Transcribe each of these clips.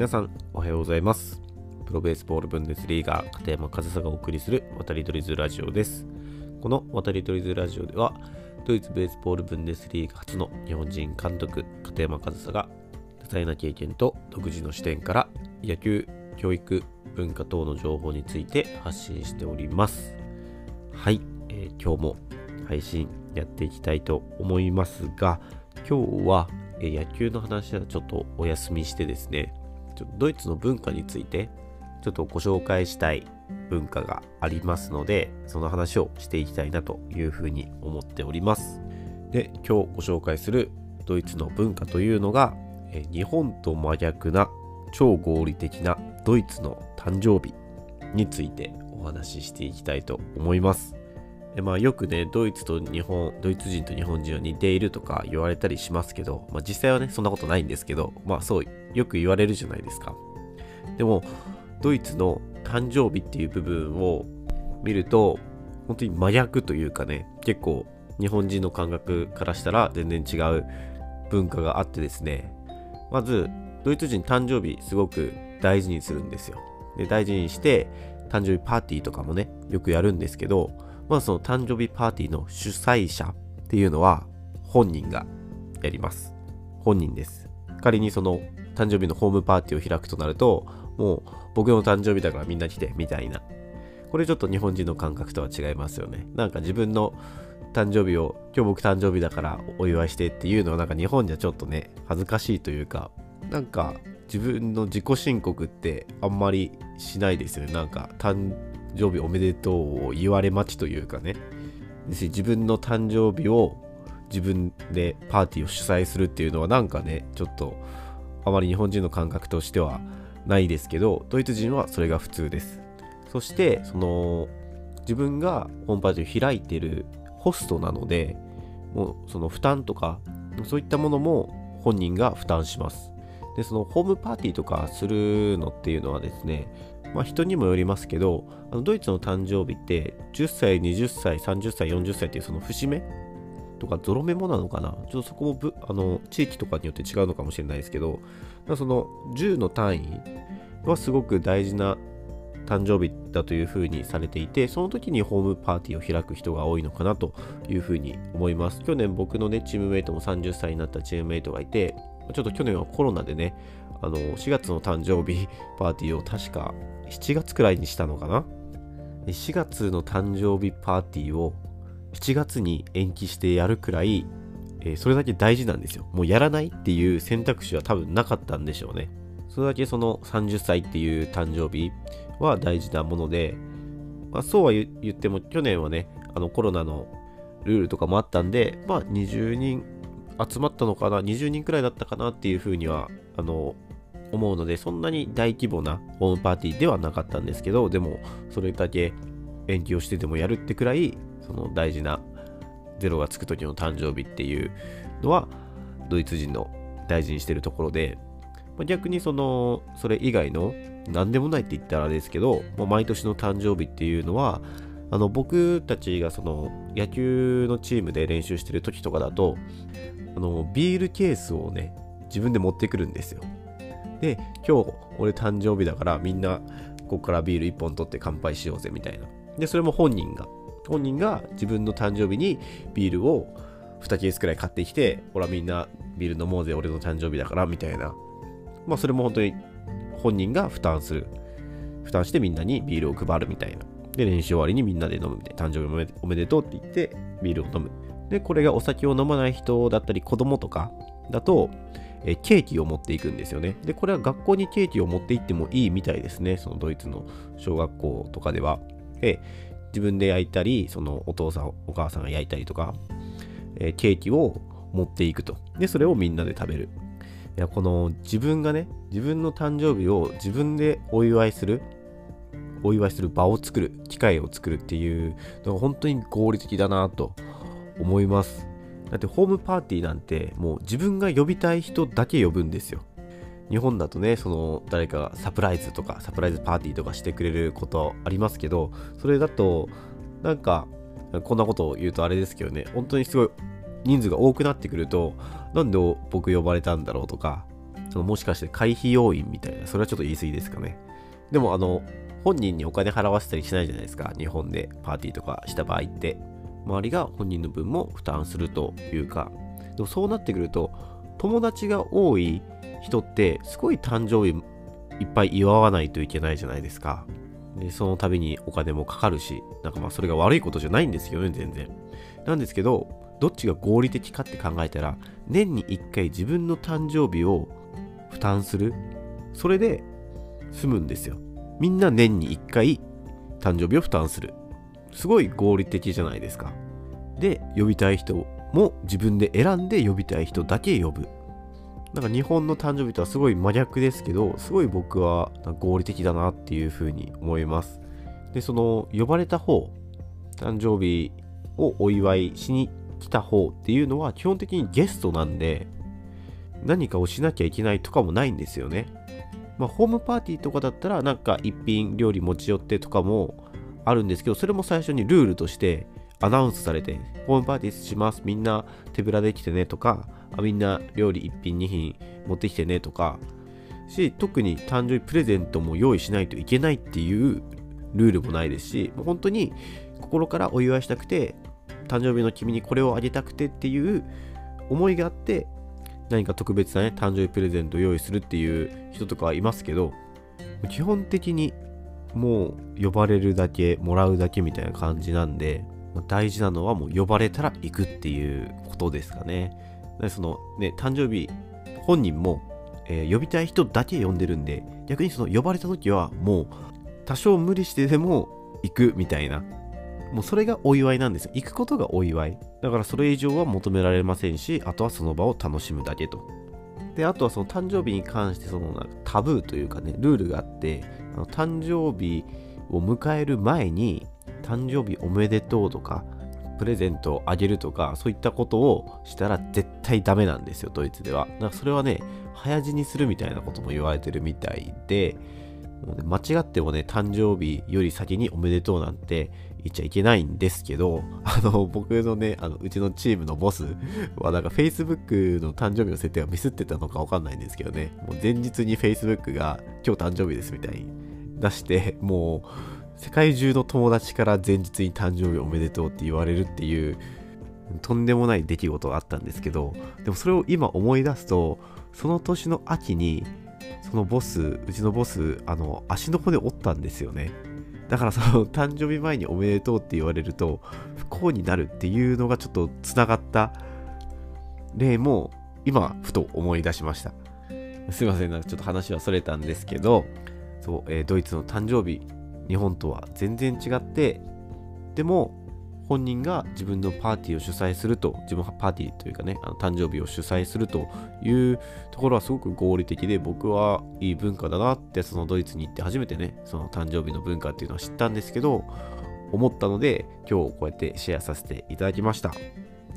皆さんおはようございます。プロベースボールブンデスリーガー片山和沙がお送りする渡り鳥ズラジオです。この渡り鳥ズラジオではドイツベースボールブンデスリーガ初の日本人監督片山和沙が多彩な経験と独自の視点から野球教育文化等の情報について発信しております。はい、えー、今日も配信やっていきたいと思いますが今日は、え、野球の話はちょっとお休みしてですねちょドイツの文化についてちょっとご紹介したい文化がありますのでその話をしていきたいなというふうに思っておりますで今日ご紹介するドイツの文化というのが、え、日本と真逆な超合理的なドイツの誕生日についてお話ししていきたいと思います。まあ、よくね、ドイツと日本、ドイツ人と日本人は似ているとか言われたりしますけど、まあ、実際はね、そんなことないんですけど、まあそう、よく言われるじゃないですか。でも、ドイツの誕生日っていう部分を見ると、本当に真逆というかね、結構日本人の感覚からしたら全然違う文化があってですね、まず、ドイツ人誕生日すごく大事にするんですよ。で、大事にして、誕生日パーティーとかもね、よくやるんですけど、まあその誕生日パーティーの主催者っていうのは本人がやります。本人です。仮にその誕生日のホームパーティーを開くとなると、もう僕の誕生日だからみんな来てみたいな。これちょっと日本人の感覚とは違いますよね。なんか自分の誕生日を今日僕誕生日だからお祝いしてっていうのはなんか日本じゃちょっとね恥ずかしいというかなんか自分の自己申告ってあんまりしないですよね。なんか誕生日おめでとうを言われ待ちというかね。自分の誕生日を自分でパーティーを主催するっていうのはなんかね、ちょっとあまり日本人の感覚としてはないですけど、ドイツ人はそれが普通です。そして、その自分がホームパーティーを開いてるホストなので、もうその負担とか、そういったものも本人が負担します。で、そのホームパーティーとかするのっていうのはですね、まあ人にもよりますけど、あのドイツの誕生日って10歳、20歳、30歳、40歳っていうその節目とかゾロ目もなのかな？ちょっとそこもぶあの地域とかによって違うのかもしれないですけど、その10の単位はすごく大事な誕生日だというふうにされていて、その時にホームパーティーを開く人が多いのかなというふうに思います。去年僕のね、チームメイトも30歳になったチームメイトがいて、ちょっと去年はコロナでね、あの、4月の誕生日パーティーを確か7月くらいにしたのかな ?4 月の誕生日パーティーを7月に延期してやるくらい、えー、それだけ大事なんですよ。もうやらないっていう選択肢は多分なかったんでしょうね。それだけその30歳っていう誕生日は大事なもので、まあ、そうは言っても去年はね、あのコロナのルールとかもあったんで、まあ20人集まったのかな、20人くらいだったかな？っていうふうには、あの、思うので、そんなに大規模なホームパーティーではなかったんですけど、でも、それだけ延期をしてでもやるってくらい、その大事な0がつく時の誕生日っていうのは、ドイツ人の大事にしてるところで、逆にその、それ以外の、何でもないって言ったらあれですけど、毎年の誕生日っていうのは、あの僕たちがその野球のチームで練習してる時とかだとあのビールケースをね自分で持ってくるんですよ。で今日俺誕生日だからみんなここからビール1本取って乾杯しようぜみたいな。でそれも本人が。本人が自分の誕生日にビールを2ケースくらい買ってきてほらみんなビール飲もうぜ俺の誕生日だからみたいな。まあそれも本当に本人が負担する。負担してみんなにビールを配るみたいな。で、練習終わりにみんなで飲むみたいな。誕生日おめでとうって言って、ビールを飲む。で、これがお酒を飲まない人だったり、子供とかだと、えケーキを持っていくんですよね。で、これは学校にケーキを持って行ってもいいみたいですね。そのドイツの小学校とかでは。え自分で焼いたり、そのお父さん、お母さんが焼いたりとか、えケーキを持っていくと。で、それをみんなで食べる。いや、この自分がね、自分の誕生日を自分でお祝いする。お祝いする場を作る、機会を作るっていうのが本当に合理的だなと思います。だってホームパーティーなんてもう自分が呼びたい人だけ呼ぶんですよ。日本だとね、その誰かがサプライズとかサプライズパーティーとかしてくれることありますけど、それだとなんかこんなことを言うとあれですけどね、本当にすごい人数が多くなってくると、なんで僕呼ばれたんだろうとか、そのもしかして回避要因みたいな、それはちょっと言い過ぎですかね。でもあの、本人にお金払わせたりしないじゃないですか。日本でパーティーとかした場合って。周りが本人の分も負担するというか。でもそうなってくると、友達が多い人ってすごい誕生日いっぱい祝わないといけないじゃないですか。で、その度にお金もかかるし、なんかまあそれが悪いことじゃないんですよね、全然。なんですけど、どっちが合理的かって考えたら、年に1回自分の誕生日を負担する。それで済むんですよ。みんな年に1回誕生日を負担する。すごい合理的じゃないですか。で、呼びたい人も自分で選んで呼びたい人だけ呼ぶ。なんか日本の誕生日とはすごい真逆ですけど、すごい僕は合理的だなっていうふうに思います。で、その呼ばれた方、誕生日をお祝いしに来た方っていうのは基本的にゲストなんで、何かをしなきゃいけないとかもないんですよね。まあ、ホームパーティーとかだったら、なんか一品料理持ち寄ってとかもあるんですけど、それも最初にルールとしてアナウンスされて、ホームパーティーします。みんな手ぶらで来てねとか、あみんな料理1品2品持ってきてねとかし特に誕生日プレゼントも用意しないといけないっていうルールもないですし本当に心からお祝いしたくて誕生日の君にこれをあげたくてっていう思いがあって何か特別なね誕生日プレゼントを用意するっていう人とかはいますけど基本的にもう呼ばれるだけもらうだけみたいな感じなんでま大事なのはもう呼ばれたら行くっていうことですかね。そのね、誕生日、本人も、えー、呼びたい人だけ呼んでるんで、逆にその呼ばれた時はもう多少無理してでも行くみたいな。もうそれがお祝いなんですよ。行くことがお祝い。だからそれ以上は求められませんし、あとはその場を楽しむだけと。で、あとはその誕生日に関してそのタブーというかね、ルールがあって、あの誕生日を迎える前に、誕生日おめでとうとか、プレゼントをあげるとか、そういったことをしたら絶対ダメなんですよ、ドイツでは。だからそれはね、早死にするみたいなことも言われてるみたいで、間違ってもね、誕生日より先におめでとうなんて言っちゃいけないんですけど、あの、僕のね、あの、うちのチームのボスは、なんか Facebook の誕生日の設定がミスってたのかわかんないんですけどね、もう前日に Facebook が今日誕生日ですみたいに出して、もう、世界中の友達から前日に誕生日おめでとうって言われるっていうとんでもない出来事があったんですけどでもそれを今思い出すとその年の秋にそのボスうちのボスあの足の骨折ったんですよね。だからその誕生日前におめでとうって言われると不幸になるっていうのがちょっとつながった例も今ふと思い出しました。すいませんなんかちょっと話はそれたんですけどそう、えー、ドイツの誕生日日本とは全然違ってでも本人が自分のパーティーを主催すると自分はパーティーというかねあの誕生日を主催するというところはすごく合理的で僕はいい文化だなってそのドイツに行って初めてねその誕生日の文化っていうのは知ったんですけど思ったので今日こうやってシェアさせていただきました、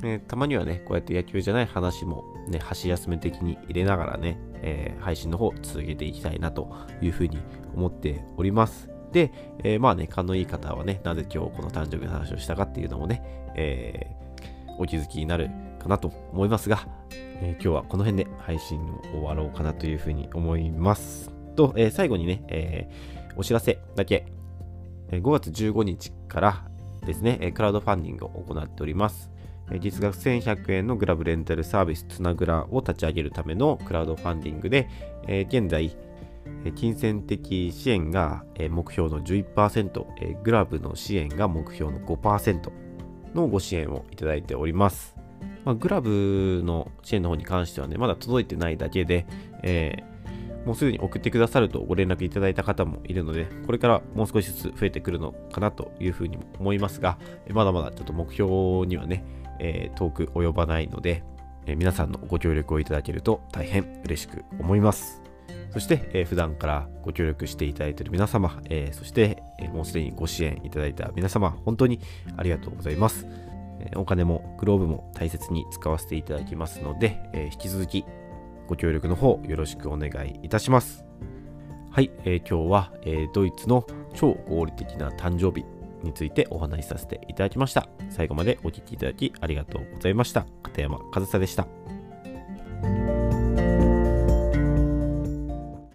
えー、たまにはねこうやって野球じゃない話もね箸休め的に入れながらね、えー、配信の方続けていきたいなというふうに思っております。で、えー、まあね、勘のいい方はね、なぜ今日この誕生日の話をしたかっていうのもね、えー、お気づきになるかなと思いますが、えー、今日はこの辺で配信を終わろうかなというふうに思います。と、え、最後にね、え、お知らせだけ、え、5月15日からですね、クラウドファンディングを行っております。月額1100円のグラブレンタルサービスつなぐらを立ち上げるためのクラウドファンディングで、え、現在、金銭的支援が目標の11%、グラブの支援が目標の5%のご支援をいただいております。まあ、グラブの支援の方に関してはね、まだ届いてないだけで、えー、もうすぐに送ってくださるとご連絡いただいた方もいるので、これからもう少しずつ増えてくるのかなというふうに思いますが、まだまだちょっと目標にはね、えー、遠く及ばないので、えー、皆さんのご協力をいただけると大変嬉しく思います。そして、えー、普段からご協力していただいている皆様、えー、そして、え、もうすでにご支援いただいた皆様、本当にありがとうございます。えお金もグローブも大切に使わせていただきますので、え引き続きご協力の方よろしくお願いいたします。はい、え今日は、えドイツの超合理的な誕生日についてお話しさせていただきました。最後までお聴きいただきありがとうございました。片山和沙でした。